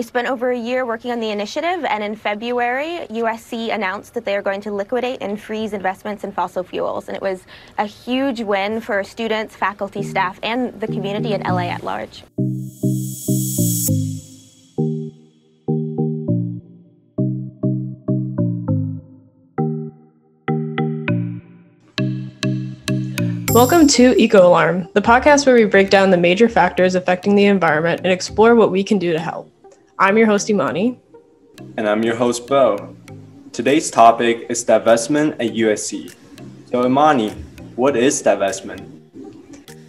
we spent over a year working on the initiative, and in February, USC announced that they are going to liquidate and freeze investments in fossil fuels. And it was a huge win for students, faculty, staff, and the community in LA at large. Welcome to Eco Alarm, the podcast where we break down the major factors affecting the environment and explore what we can do to help. I'm your host, Imani. And I'm your host, Bo. Today's topic is divestment at USC. So, Imani, what is divestment?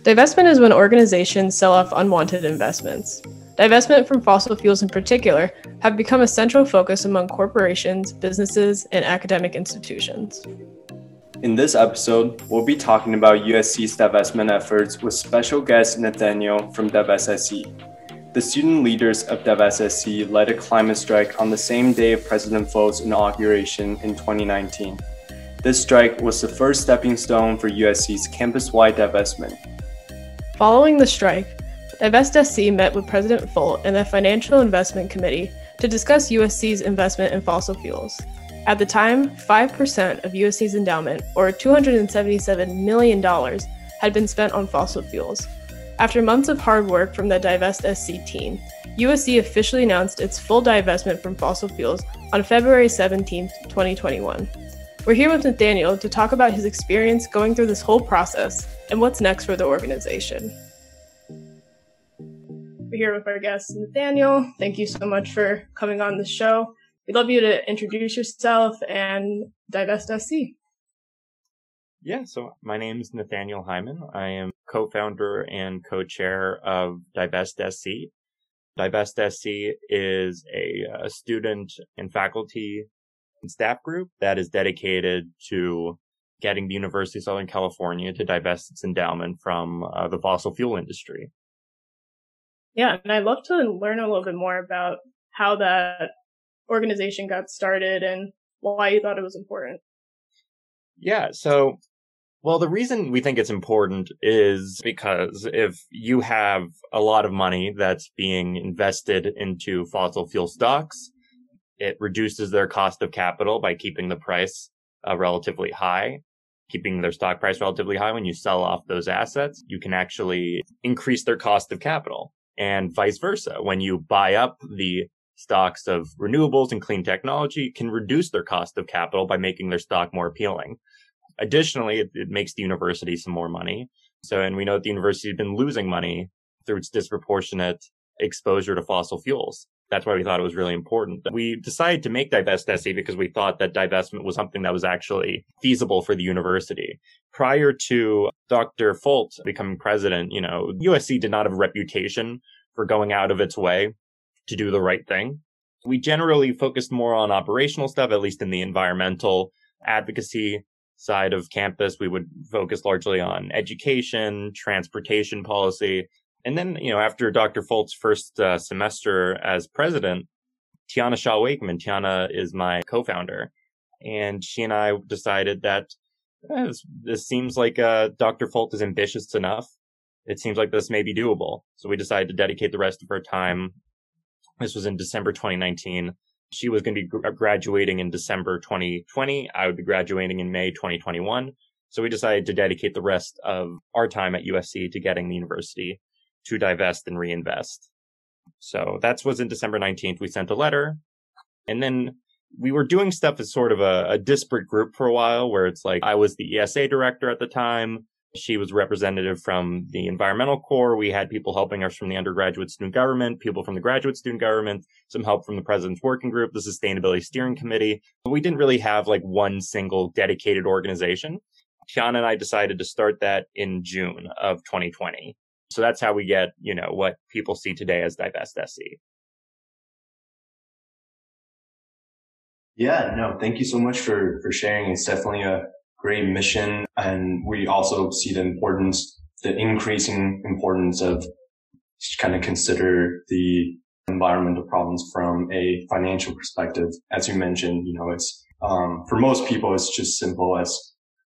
Divestment is when organizations sell off unwanted investments. Divestment from fossil fuels in particular have become a central focus among corporations, businesses, and academic institutions. In this episode, we'll be talking about USC's divestment efforts with special guest Nathaniel from DivestSC. The student leaders of DivestSC led a climate strike on the same day of President Folt's inauguration in 2019. This strike was the first stepping stone for USC's campus-wide divestment. Following the strike, DivestSC met with President Folt and the Financial Investment Committee to discuss USC's investment in fossil fuels. At the time, 5% of USC's endowment, or $277 million, had been spent on fossil fuels. After months of hard work from the Divest SC team, USC officially announced its full divestment from fossil fuels on February 17, 2021. We're here with Nathaniel to talk about his experience going through this whole process and what's next for the organization. We're here with our guest, Nathaniel. Thank you so much for coming on the show. We'd love you to introduce yourself and Divest SC. Yeah, so my name is Nathaniel Hyman. I am co-founder and co-chair of Divest SC. Divest SC is a, a student and faculty and staff group that is dedicated to getting the University of Southern California to divest its endowment from uh, the fossil fuel industry. Yeah, and I'd love to learn a little bit more about how that organization got started and why you thought it was important. Yeah. So, well, the reason we think it's important is because if you have a lot of money that's being invested into fossil fuel stocks, it reduces their cost of capital by keeping the price uh, relatively high. Keeping their stock price relatively high when you sell off those assets, you can actually increase their cost of capital and vice versa. When you buy up the stocks of renewables and clean technology can reduce their cost of capital by making their stock more appealing. Additionally, it, it makes the university some more money. So, and we know that the university has been losing money through its disproportionate exposure to fossil fuels. That's why we thought it was really important. We decided to make Divest SC because we thought that divestment was something that was actually feasible for the university. Prior to Dr. Folt becoming president, you know, USC did not have a reputation for going out of its way to do the right thing. We generally focused more on operational stuff, at least in the environmental advocacy side of campus. We would focus largely on education, transportation policy. And then, you know, after Dr. Folt's first uh, semester as president, Tiana Shaw Wakeman, Tiana is my co-founder, and she and I decided that eh, this, this, seems like uh, Dr. Folt is ambitious enough. It seems like this may be doable. So we decided to dedicate the rest of our time this was in December 2019. She was going to be uh, graduating in December 2020. I would be graduating in May 2021. So we decided to dedicate the rest of our time at USC to getting the university to divest and reinvest. So that was in December 19th. We sent a letter and then we were doing stuff as sort of a, a disparate group for a while where it's like I was the ESA director at the time. She was representative from the environmental corps. We had people helping us from the undergraduate student government, people from the graduate student government, some help from the president's working group, the sustainability steering committee. But we didn't really have like one single dedicated organization. Tiana and I decided to start that in June of 2020. So that's how we get, you know, what people see today as Divest SC. Yeah, no, thank you so much for, for sharing. It's definitely a, great mission. And we also see the importance, the increasing importance of kind of consider the environmental problems from a financial perspective. As you mentioned, you know, it's, um, for most people, it's just simple as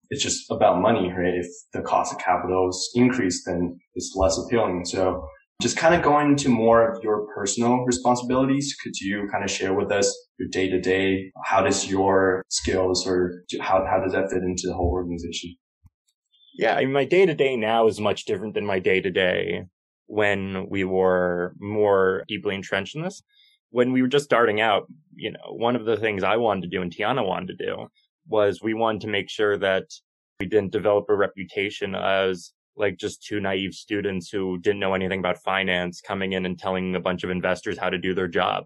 it's just about money, right? If the cost of capital is increased, then it's less appealing. So Just kind of going into more of your personal responsibilities, could you kind of share with us your day to day? How does your skills or how, how does that fit into the whole organization? Yeah, I mean, my day to day now is much different than my day to day when we were more deeply entrenched in this. When we were just starting out, you know, one of the things I wanted to do and Tiana wanted to do was we wanted to make sure that we didn't develop a reputation as like just two naive students who didn't know anything about finance coming in and telling a bunch of investors how to do their job.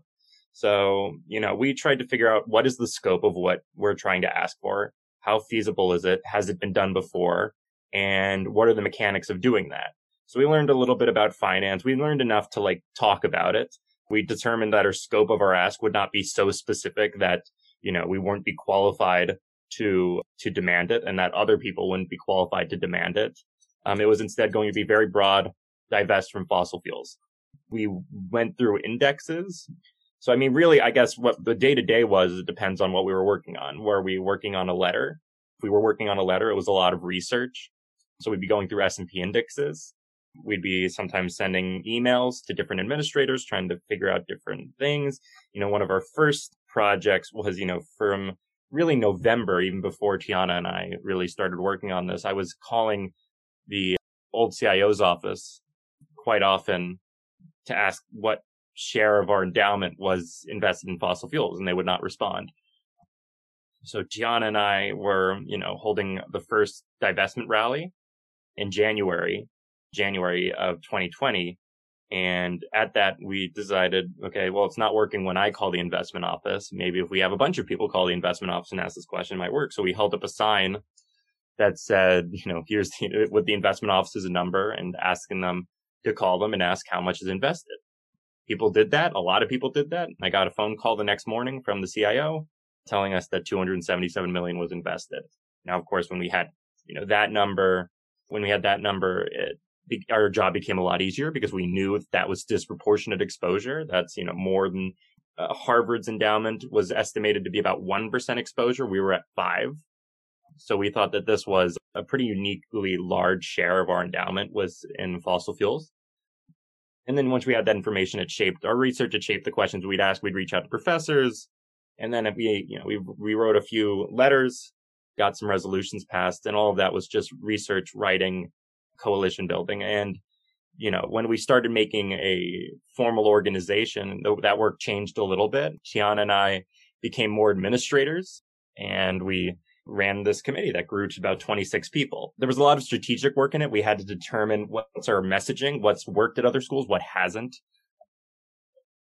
So, you know, we tried to figure out what is the scope of what we're trying to ask for? How feasible is it? Has it been done before? And what are the mechanics of doing that? So we learned a little bit about finance. We learned enough to like talk about it. We determined that our scope of our ask would not be so specific that, you know, we wouldn't be qualified to, to demand it and that other people wouldn't be qualified to demand it. Um, it was instead going to be very broad, divest from fossil fuels. We went through indexes. So, I mean, really, I guess what the day to day was, it depends on what we were working on. Were we working on a letter? If we were working on a letter, it was a lot of research. So we'd be going through S&P indexes. We'd be sometimes sending emails to different administrators trying to figure out different things. You know, one of our first projects was, you know, from really November, even before Tiana and I really started working on this, I was calling the old CIO's office quite often to ask what share of our endowment was invested in fossil fuels and they would not respond. So Tiana and I were, you know, holding the first divestment rally in January, January of 2020. And at that, we decided, okay, well, it's not working when I call the investment office. Maybe if we have a bunch of people call the investment office and ask this question, it might work. So we held up a sign that said, you know, here's the, what the investment office is a number and asking them to call them and ask how much is invested. People did that. A lot of people did that. I got a phone call the next morning from the CIO telling us that 277 million was invested. Now, of course, when we had, you know, that number, when we had that number, it, our job became a lot easier because we knew that, that was disproportionate exposure. That's, you know, more than uh, Harvard's endowment was estimated to be about 1% exposure. We were at five. So we thought that this was a pretty uniquely large share of our endowment was in fossil fuels. And then once we had that information, it shaped our research. It shaped the questions we'd ask. We'd reach out to professors. And then we, you know, we, we wrote a few letters, got some resolutions passed, and all of that was just research, writing, coalition building. And, you know, when we started making a formal organization, that work changed a little bit. Tiana and I became more administrators and we ran this committee that grew to about 26 people. There was a lot of strategic work in it. We had to determine what's our messaging, what's worked at other schools, what hasn't.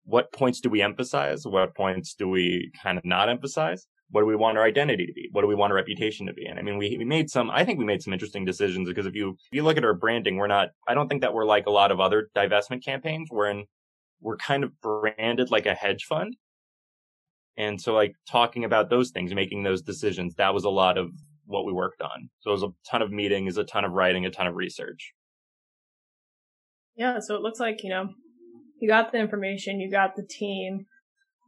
What points do we emphasize? What points do we kind of not emphasize? What do we want our identity to be? What do we want our reputation to be? And I mean, we, we made some, I think we made some interesting decisions because if you, if you look at our branding, we're not, I don't think that we're like a lot of other divestment campaigns wherein we're kind of branded like a hedge fund and so like talking about those things, making those decisions, that was a lot of what we worked on. So it was a ton of meetings, a ton of writing, a ton of research. Yeah. So it looks like, you know, you got the information, you got the team,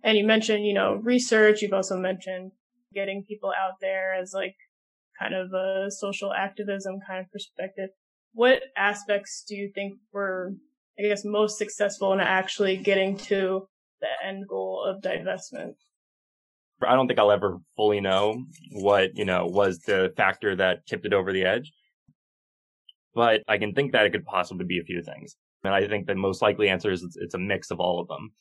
and you mentioned, you know, research. You've also mentioned getting people out there as like kind of a social activism kind of perspective. What aspects do you think were, I guess, most successful in actually getting to the end goal of divestment? I don't think I'll ever fully know what, you know, was the factor that tipped it over the edge. But I can think that it could possibly be a few things. And I think the most likely answer is it's, it's a mix of all of them.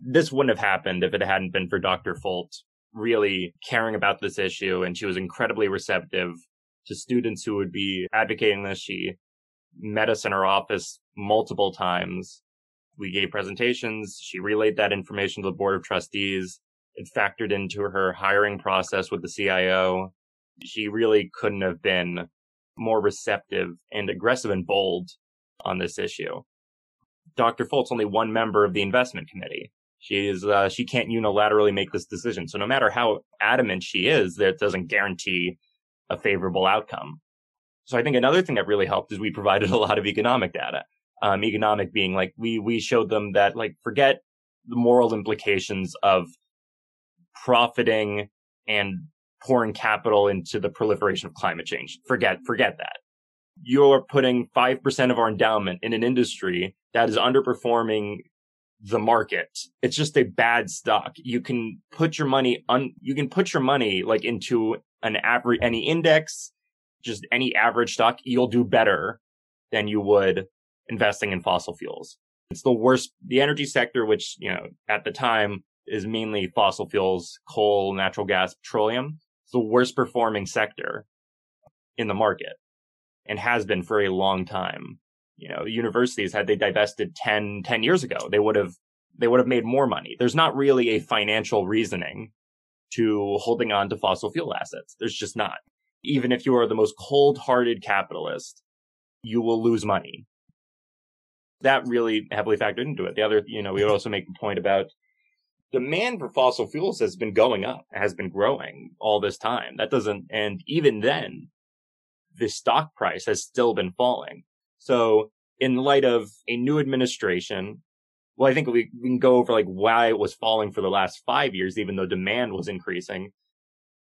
This wouldn't have happened if it hadn't been for Dr. Folt really caring about this issue. And she was incredibly receptive to students who would be advocating this. She met us in her office multiple times. We gave presentations. She relayed that information to the board of trustees. It factored into her hiring process with the CIO. She really couldn't have been more receptive and aggressive and bold on this issue. Dr. Folt's only one member of the investment committee. She is, uh, she can't unilaterally make this decision. So no matter how adamant she is, that doesn't guarantee a favorable outcome. So I think another thing that really helped is we provided a lot of economic data. Um, economic being like we, we showed them that like forget the moral implications of profiting and pouring capital into the proliferation of climate change. Forget, forget that. You're putting 5% of our endowment in an industry that is underperforming the market. It's just a bad stock. You can put your money on, you can put your money like into an average, any index, just any average stock. You'll do better than you would investing in fossil fuels. It's the worst, the energy sector, which, you know, at the time is mainly fossil fuels, coal, natural gas, petroleum. It's the worst performing sector in the market and has been for a long time. You know, universities, had they divested 10, 10 years ago, they would have, they would have made more money. There's not really a financial reasoning to holding on to fossil fuel assets. There's just not. Even if you are the most cold hearted capitalist, you will lose money. That really heavily factored into it. The other, you know, we would also make a point about demand for fossil fuels has been going up, has been growing all this time. That doesn't, and even then, the stock price has still been falling. So in light of a new administration, well, I think we, can go over like why it was falling for the last five years, even though demand was increasing.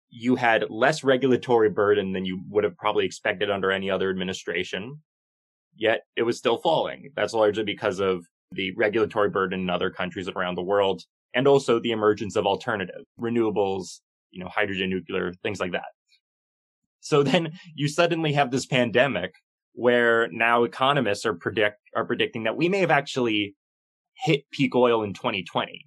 You had less regulatory burden than you would have probably expected under any other administration. Yet it was still falling. That's largely because of the regulatory burden in other countries around the world and also the emergence of alternative renewables, you know, hydrogen, nuclear, things like that. So then you suddenly have this pandemic where now economists are predict, are predicting that we may have actually hit peak oil in 2020.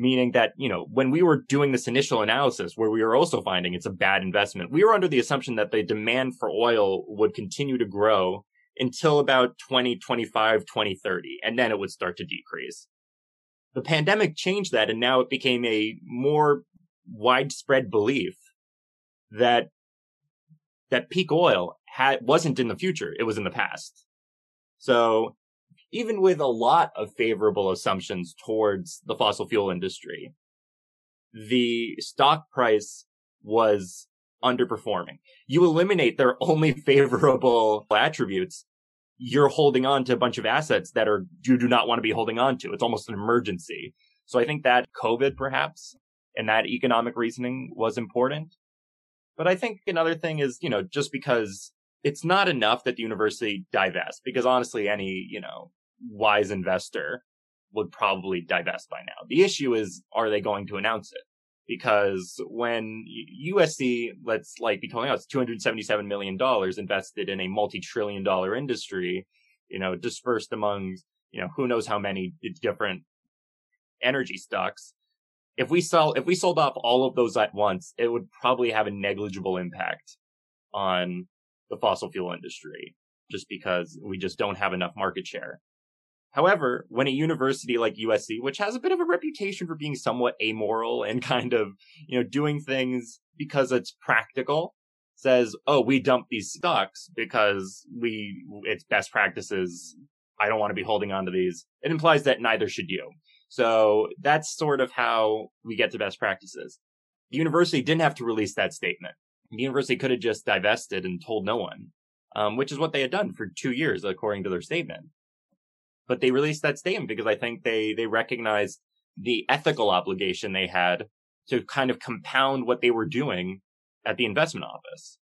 Meaning that, you know, when we were doing this initial analysis where we were also finding it's a bad investment, we were under the assumption that the demand for oil would continue to grow until about 2025, 2030, and then it would start to decrease. The pandemic changed that and now it became a more widespread belief that that peak oil had wasn't in the future, it was in the past. So even with a lot of favorable assumptions towards the fossil fuel industry, the stock price was underperforming. You eliminate their only favorable attributes you're holding on to a bunch of assets that are you do not want to be holding on to. It's almost an emergency. So I think that COVID perhaps and that economic reasoning was important. But I think another thing is, you know, just because it's not enough that the university divest, because honestly, any, you know, wise investor would probably divest by now. The issue is, are they going to announce it? Because when USC, let's like be telling us $277 million invested in a multi-trillion dollar industry, you know, dispersed among, you know, who knows how many different energy stocks. If we sell, if we sold off all of those at once, it would probably have a negligible impact on the fossil fuel industry just because we just don't have enough market share. However, when a university like USC, which has a bit of a reputation for being somewhat amoral and kind of, you know, doing things because it's practical, says, "Oh, we dump these stocks because we it's best practices. I don't want to be holding on to these." It implies that neither should you. So that's sort of how we get to best practices. The university didn't have to release that statement. The university could have just divested and told no one, um, which is what they had done for two years, according to their statement but they released that statement because I think they, they recognized the ethical obligation they had to kind of compound what they were doing at the investment office.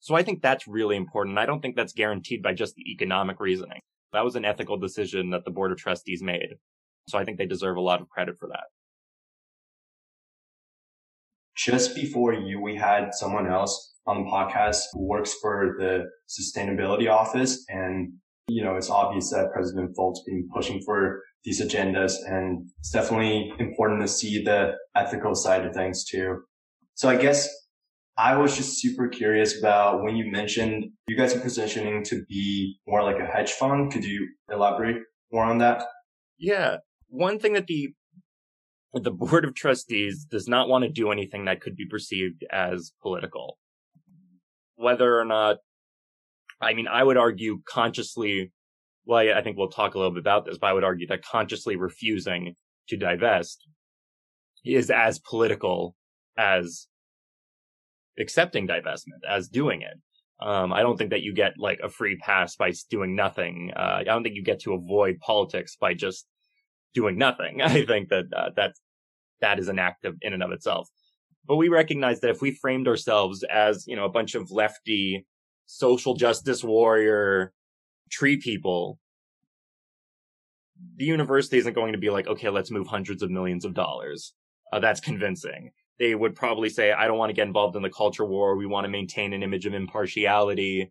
So I think that's really important. I don't think that's guaranteed by just the economic reasoning. That was an ethical decision that the board of trustees made. So I think they deserve a lot of credit for that. Just before you, we had someone else on the podcast who works for the sustainability office and you know, it's obvious that President Folt's been pushing for these agendas and it's definitely important to see the ethical side of things too. So I guess I was just super curious about when you mentioned you guys are positioning to be more like a hedge fund. Could you elaborate more on that? Yeah. One thing that the the board of trustees does not want to do anything that could be perceived as political. Whether or not I mean, I would argue consciously, well, I think we'll talk a little bit about this, but I would argue that consciously refusing to divest is as political as accepting divestment, as doing it. Um, I don't think that you get like a free pass by doing nothing. Uh, I don't think you get to avoid politics by just doing nothing. I think that uh, that that is an act of, in and of itself. But we recognize that if we framed ourselves as, you know, a bunch of lefty social justice warrior tree people, the university isn't going to be like, okay, let's move hundreds of millions of dollars. Uh, that's convincing. They would probably say, I don't want to get involved in the culture war. We want to maintain an image of impartiality.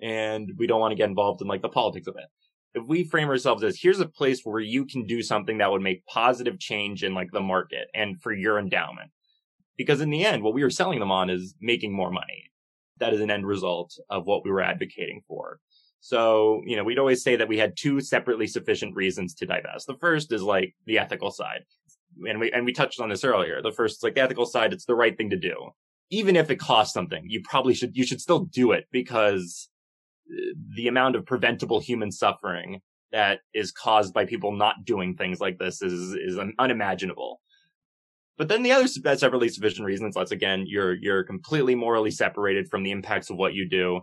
And we don't want to get involved in like the politics of it. If we frame ourselves as here's a place where you can do something that would make positive change in like the market and for your endowment. Because in the end, what we were selling them on is making more money. That is an end result of what we were advocating for. So, you know, we'd always say that we had two separately sufficient reasons to divest. The first is like the ethical side. And we, and we touched on this earlier. The first is like the ethical side. It's the right thing to do. Even if it costs something, you probably should, you should still do it because uh, the amount of preventable human suffering that is caused by people not doing things like this is, is unimaginable. But then the other separately sufficient reasons, let's again, you're, you're completely morally separated from the impacts of what you do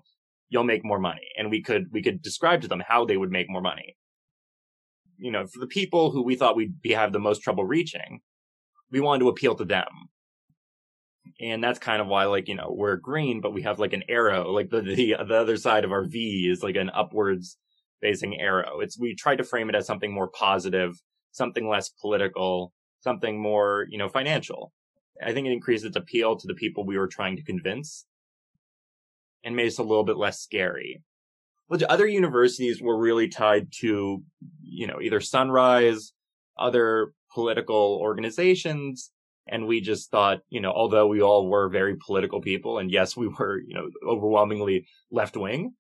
you'll make more money. And we could, we could describe to them how they would make more money. You know, for the people who we thought we'd be, have the most trouble reaching, we wanted to appeal to them. And that's kind of why, like, you know, we're green, but we have like an arrow, like the, the, the other side of our V is like an upwards facing arrow. It's, we tried to frame it as something more positive, something less political, something more, you know, financial. I think it increased its appeal to the people we were trying to convince and made us a little bit less scary. But other universities were really tied to, you know, either Sunrise, other political organizations. And we just thought, you know, although we all were very political people, and yes, we were, you know, overwhelmingly left wing,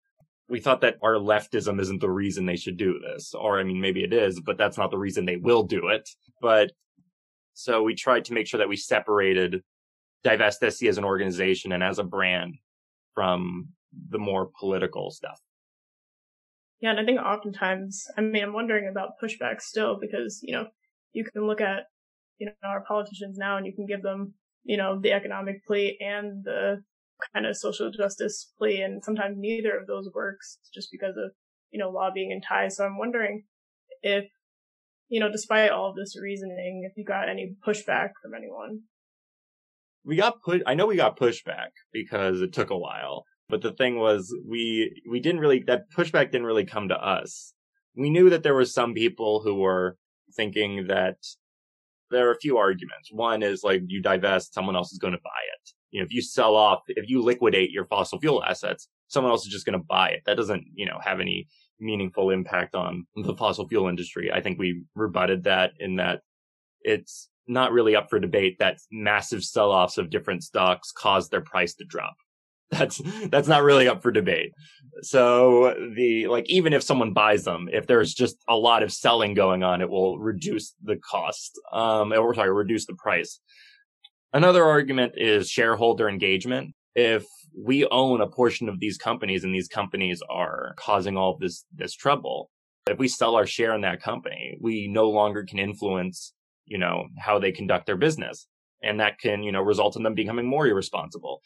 we thought that our leftism isn't the reason they should do this. Or, I mean, maybe it is, but that's not the reason they will do it. But so we tried to make sure that we separated Divest SC as an organization and as a brand from the more political stuff. Yeah, and I think oftentimes, I mean, I'm wondering about pushback still because, you know, you can look at, you know, our politicians now and you can give them, you know, the economic plea and the kind of social justice plea, and sometimes neither of those works just because of, you know, lobbying and ties. So I'm wondering if, you know, despite all of this reasoning, if you got any pushback from anyone we got put, I know we got pushback because it took a while, but the thing was we, we didn't really, that pushback didn't really come to us. We knew that there were some people who were thinking that there are a few arguments. One is like you divest, someone else is going to buy it. You know, if you sell off, if you liquidate your fossil fuel assets, someone else is just going to buy it. That doesn't, you know, have any meaningful impact on the fossil fuel industry. I think we rebutted that in that it's not really up for debate that massive sell-offs of different stocks caused their price to drop. That's, that's not really up for debate. So the, like, even if someone buys them, if there's just a lot of selling going on, it will reduce the cost, um, or sorry, reduce the price. Another argument is shareholder engagement. If we own a portion of these companies and these companies are causing all this, this trouble, if we sell our share in that company, we no longer can influence you know, how they conduct their business. And that can, you know, result in them becoming more irresponsible.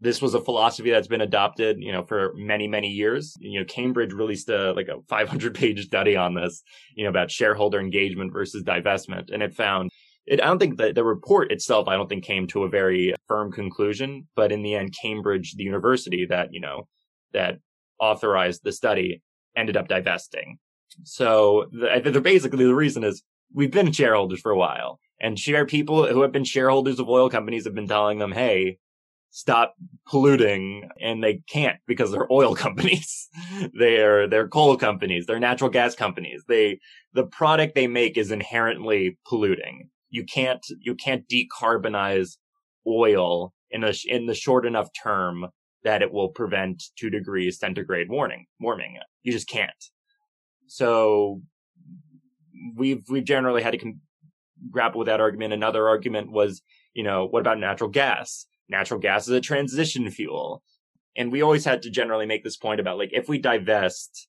This was a philosophy that's been adopted, you know, for many, many years. You know, Cambridge released a, like a 500 page study on this, you know, about shareholder engagement versus divestment. And it found it, I don't think that the report itself, I don't think came to a very firm conclusion, but in the end, Cambridge, the university that, you know, that authorized the study ended up divesting. So the, the, basically the reason is we've been shareholders for a while and share people who have been shareholders of oil companies have been telling them, Hey, stop polluting and they can't because they're oil companies. they're, they're coal companies. They're natural gas companies. They, the product they make is inherently polluting. You can't, you can't decarbonize oil in a, in the short enough term that it will prevent two degrees centigrade warming, warming. You just can't. So we've we've generally had to grapple with that argument. Another argument was, you know, what about natural gas? Natural gas is a transition fuel. And we always had to generally make this point about like, if we divest,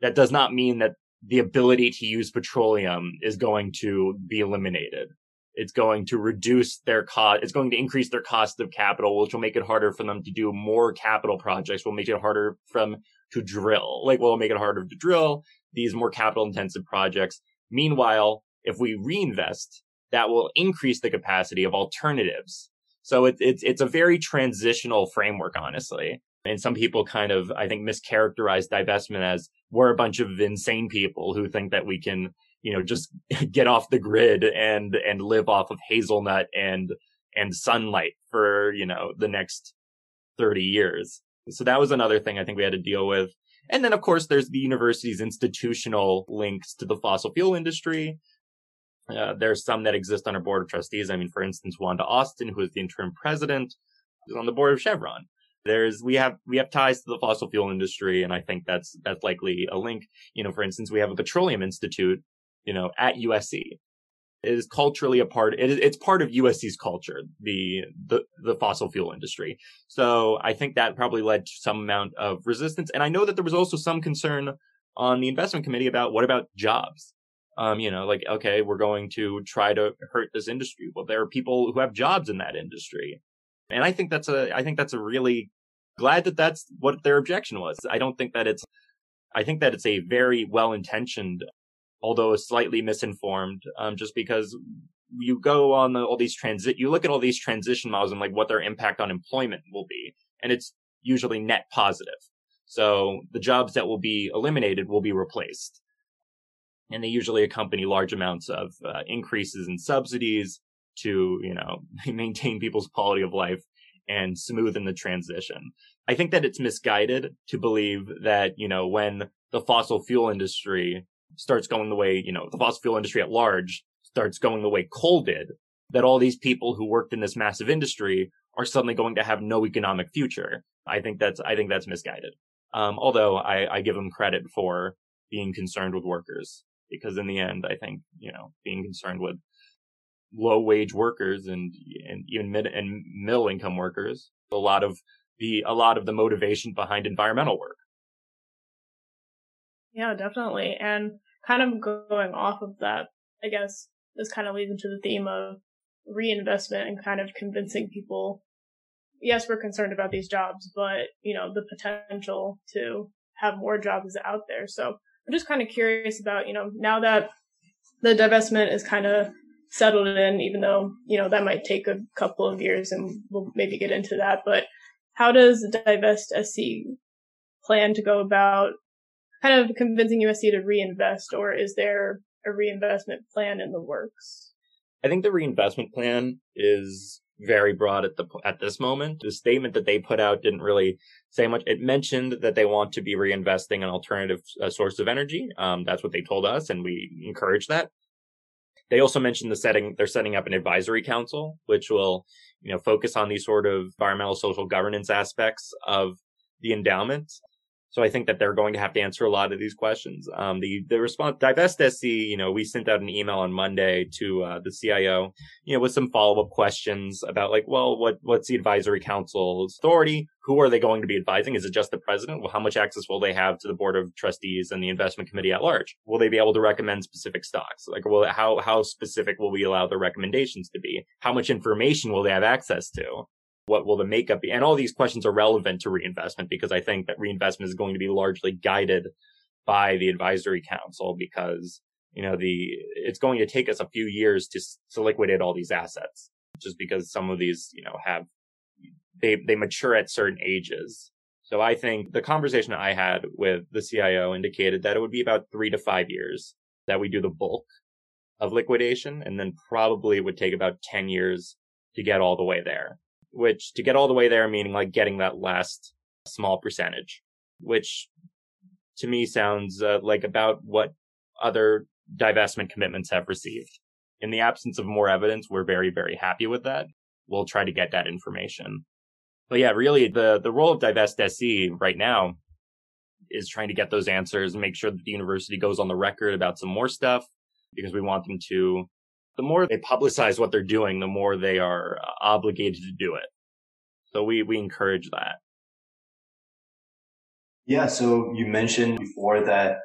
that does not mean that the ability to use petroleum is going to be eliminated. It's going to reduce their cost. It's going to increase their cost of capital, which will make it harder for them to do more capital projects. Will make it harder for them to drill. Like, will make it harder to drill these more capital intensive projects. Meanwhile, if we reinvest, that will increase the capacity of alternatives. So it, it's, it's a very transitional framework, honestly. And some people kind of, I think, mischaracterize divestment as we're a bunch of insane people who think that we can, you know, just get off the grid and, and live off of hazelnut and, and sunlight for, you know, the next 30 years. So that was another thing I think we had to deal with. And then, of course, there's the university's institutional links to the fossil fuel industry. Uh, there's some that exist on our board of trustees. I mean, for instance, Wanda Austin, who is the interim president, is on the board of Chevron. There's we have we have ties to the fossil fuel industry, and I think that's that's likely a link. You know, for instance, we have a petroleum institute, you know, at USC. It is culturally a part. It is, it's part of USC's culture, the the the fossil fuel industry. So I think that probably led to some amount of resistance, and I know that there was also some concern on the investment committee about what about jobs um, you know, like, okay, we're going to try to hurt this industry. Well, there are people who have jobs in that industry. And I think that's a, I think that's a really glad that that's what their objection was. I don't think that it's, I think that it's a very well intentioned, although slightly misinformed, um, just because you go on the, all these transit, you look at all these transition models and like what their impact on employment will be. And it's usually net positive. So the jobs that will be eliminated will be replaced and they usually accompany large amounts of uh, increases in subsidies to you know maintain people's quality of life and smoothen the transition. I think that it's misguided to believe that you know when the fossil fuel industry starts going the way you know the fossil fuel industry at large starts going the way coal did, that all these people who worked in this massive industry are suddenly going to have no economic future. I think that's I think that's misguided. Um, although I, I give them credit for being concerned with workers because in the end, I think, you know, being concerned with low wage workers and, and even mid and middle income workers, a lot of the, a lot of the motivation behind environmental work. Yeah, definitely. And kind of going off of that, I guess this kind of leads into the theme of reinvestment and kind of convincing people yes, we're concerned about these jobs, but you know, the potential to have more jobs out there. So I'm just kind of curious about, you know, now that the divestment is kind of settled in, even though, you know, that might take a couple of years and we'll maybe get into that, but how does Divest SC plan to go about kind of convincing USC to reinvest or is there a reinvestment plan in the works? I think the reinvestment plan is very broad at the at this moment. The statement that they put out didn't really say much. It mentioned that they want to be reinvesting an alternative uh, source of energy. Um, that's what they told us, and we encourage that. They also mentioned the setting they're setting up an advisory council, which will you know focus on these sort of environmental social governance aspects of the endowment. So I think that they're going to have to answer a lot of these questions. Um, the the response divest SC, you know, we sent out an email on Monday to uh, the CIO, you know, with some follow up questions about like, well, what what's the advisory council's authority? Who are they going to be advising? Is it just the president? Well, how much access will they have to the board of trustees and the investment committee at large? Will they be able to recommend specific stocks? Like, will how how specific will we allow the recommendations to be? How much information will they have access to? What will the makeup be? And all these questions are relevant to reinvestment because I think that reinvestment is going to be largely guided by the advisory council because, you know, the, it's going to take us a few years to, to liquidate all these assets just because some of these, you know, have, they, they mature at certain ages. So I think the conversation I had with the CIO indicated that it would be about three to five years that we do the bulk of liquidation and then probably it would take about 10 years to get all the way there which to get all the way there, meaning like getting that last small percentage, which to me sounds uh, like about what other divestment commitments have received. In the absence of more evidence, we're very, very happy with that. We'll try to get that information. But yeah, really the, the role of Divest SC right now is trying to get those answers and make sure that the university goes on the record about some more stuff because we want them to the more they publicize what they're doing, the more they are uh, obligated to do it. So we, we encourage that. Yeah. So you mentioned before that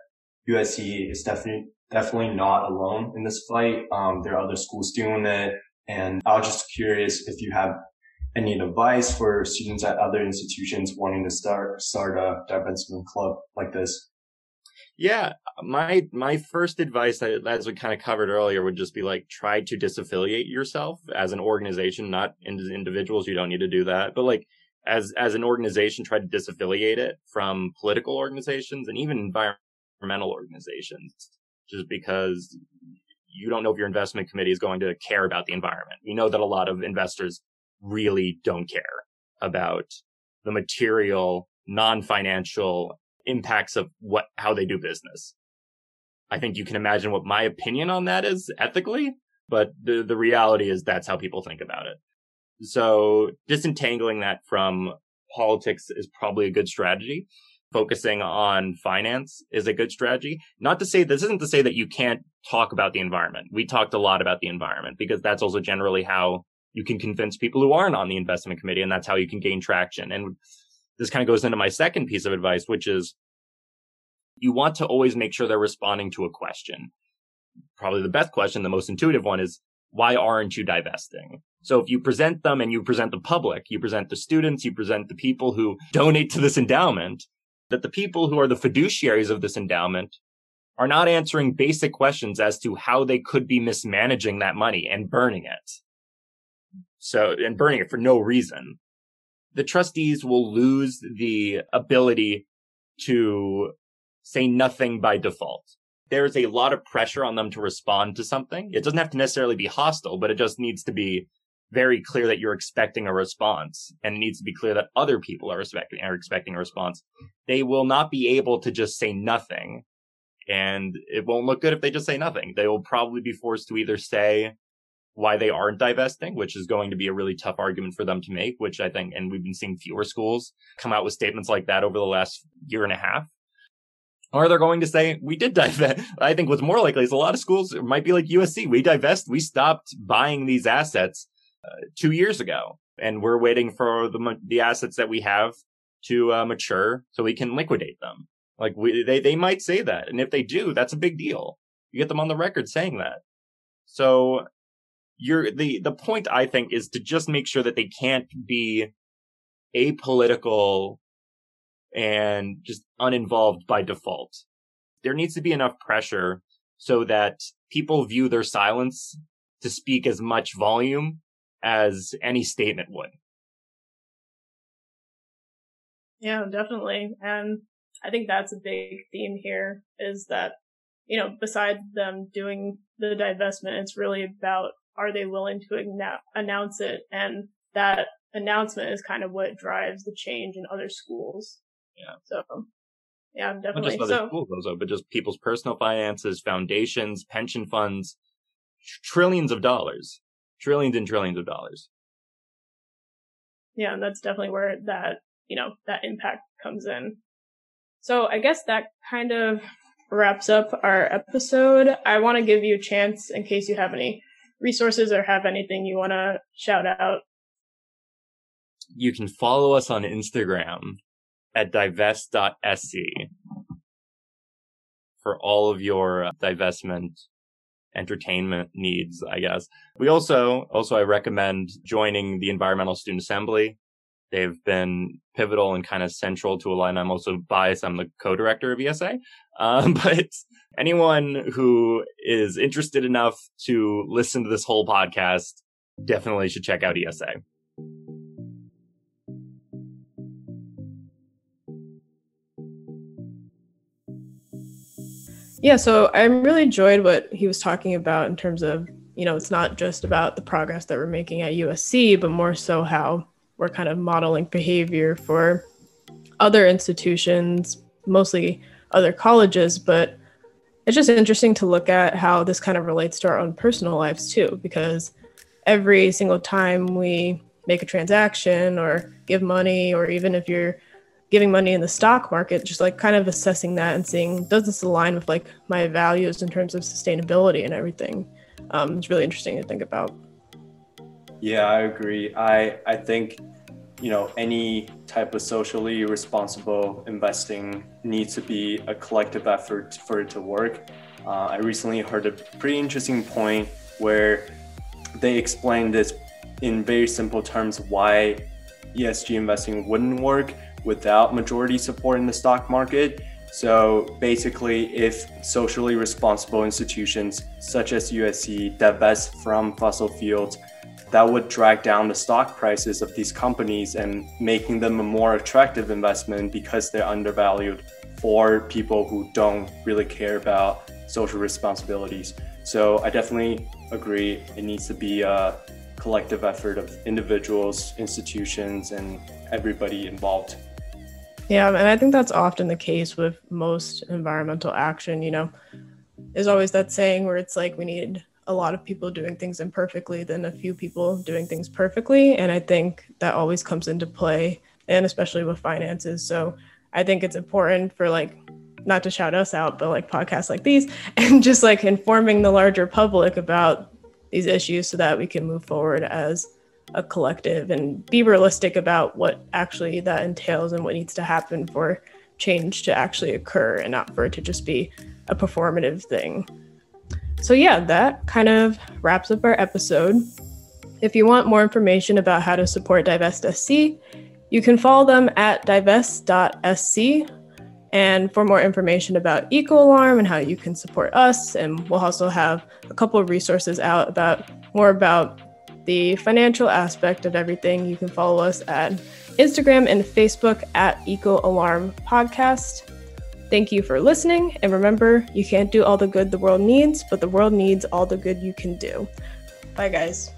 USC is definitely, definitely not alone in this fight. Um, there are other schools doing it. And I was just curious if you have any advice for students at other institutions wanting to start, start a divestment club like this. Yeah, my my first advice, as we kind of covered earlier, would just be like try to disaffiliate yourself as an organization, not as individuals. You don't need to do that, but like as as an organization try to disaffiliate it from political organizations and even environmental organizations just because you don't know if your investment committee is going to care about the environment. We know that a lot of investors really don't care about the material, non-financial impacts of what, how they do business. I think you can imagine what my opinion on that is ethically, but the, the reality is that's how people think about it. So disentangling that from politics is probably a good strategy. Focusing on finance is a good strategy. Not to say this isn't to say that you can't talk about the environment. We talked a lot about the environment because that's also generally how you can convince people who aren't on the investment committee and that's how you can gain traction. And this kind of goes into my second piece of advice, which is you want to always make sure they're responding to a question. Probably the best question, the most intuitive one is, why aren't you divesting? So if you present them and you present the public, you present the students, you present the people who donate to this endowment, that the people who are the fiduciaries of this endowment are not answering basic questions as to how they could be mismanaging that money and burning it. So, and burning it for no reason. The trustees will lose the ability to say nothing by default. There's a lot of pressure on them to respond to something. It doesn't have to necessarily be hostile, but it just needs to be very clear that you're expecting a response and it needs to be clear that other people are expecting are expecting a response. They will not be able to just say nothing and it won't look good if they just say nothing. They will probably be forced to either say why they aren't divesting, which is going to be a really tough argument for them to make, which I think, and we've been seeing fewer schools come out with statements like that over the last year and a half. Or they're going to say, we did divest. I think what's more likely is a lot of schools might be like USC. We divest. We stopped buying these assets uh, two years ago and we're waiting for the, the assets that we have to uh, mature so we can liquidate them. Like we, they, they might say that. And if they do, that's a big deal. You get them on the record saying that. So you're the, the point I think is to just make sure that they can't be apolitical and just uninvolved by default. There needs to be enough pressure so that people view their silence to speak as much volume as any statement would. Yeah, definitely. And I think that's a big theme here is that, you know, besides them doing the divestment, it's really about are they willing to announce it? And that announcement is kind of what drives the change in other schools. Yeah. So, yeah, definitely. Not just other so, schools, though, but just people's personal finances, foundations, pension funds, trillions of dollars, trillions and trillions of dollars. Yeah, and that's definitely where that, you know, that impact comes in. So I guess that kind of wraps up our episode. I want to give you a chance in case you have any resources or have anything you want to shout out. You can follow us on Instagram at divest.sc for all of your uh, divestment entertainment needs, I guess. We also, also I recommend joining the Environmental Student Assembly. They've been pivotal and kind of central to a line. I'm also biased. I'm the co-director of ESA. Um, but anyone who is interested enough to listen to this whole podcast definitely should check out ESA. Yeah, so I really enjoyed what he was talking about in terms of, you know, it's not just about the progress that we're making at USC, but more so how we're kind of modeling behavior for other institutions, mostly other colleges, but it's just interesting to look at how this kind of relates to our own personal lives too, because every single time we make a transaction or give money, or even if you're giving money in the stock market, just like kind of assessing that and seeing does this align with like my values in terms of sustainability and everything. Um, it's really interesting to think about. Yeah, I agree. I I think you know any type of socially responsible investing needs to be a collective effort for it to work. Uh, I recently heard a pretty interesting point where they explained this in very simple terms why ESG investing wouldn't work without majority support in the stock market. So basically, if socially responsible institutions such as USC divest from fossil fuels that would drag down the stock prices of these companies and making them a more attractive investment because they're undervalued for people who don't really care about social responsibilities. So I definitely agree it needs to be a collective effort of individuals, institutions, and everybody involved. Yeah, and I think that's often the case with most environmental action. You know, there's always that saying where it's like we need a lot of people doing things imperfectly than a few people doing things perfectly. And I think that always comes into play, and especially with finances. So I think it's important for like, not to shout us out, but like podcasts like these, and just like informing the larger public about these issues so that we can move forward as a collective and be realistic about what actually that entails and what needs to happen for change to actually occur and not for it to just be a performative thing. So, yeah, that kind of wraps up our episode. If you want more information about how to support Divest SC, you can follow them at divest.sc. And for more information about EcoAlarm and how you can support us, and we'll also have a couple of resources out about more about the financial aspect of everything, you can follow us at Instagram and Facebook at Eco Alarm Podcast. Thank you for listening. And remember, you can't do all the good the world needs, but the world needs all the good you can do. Bye, guys.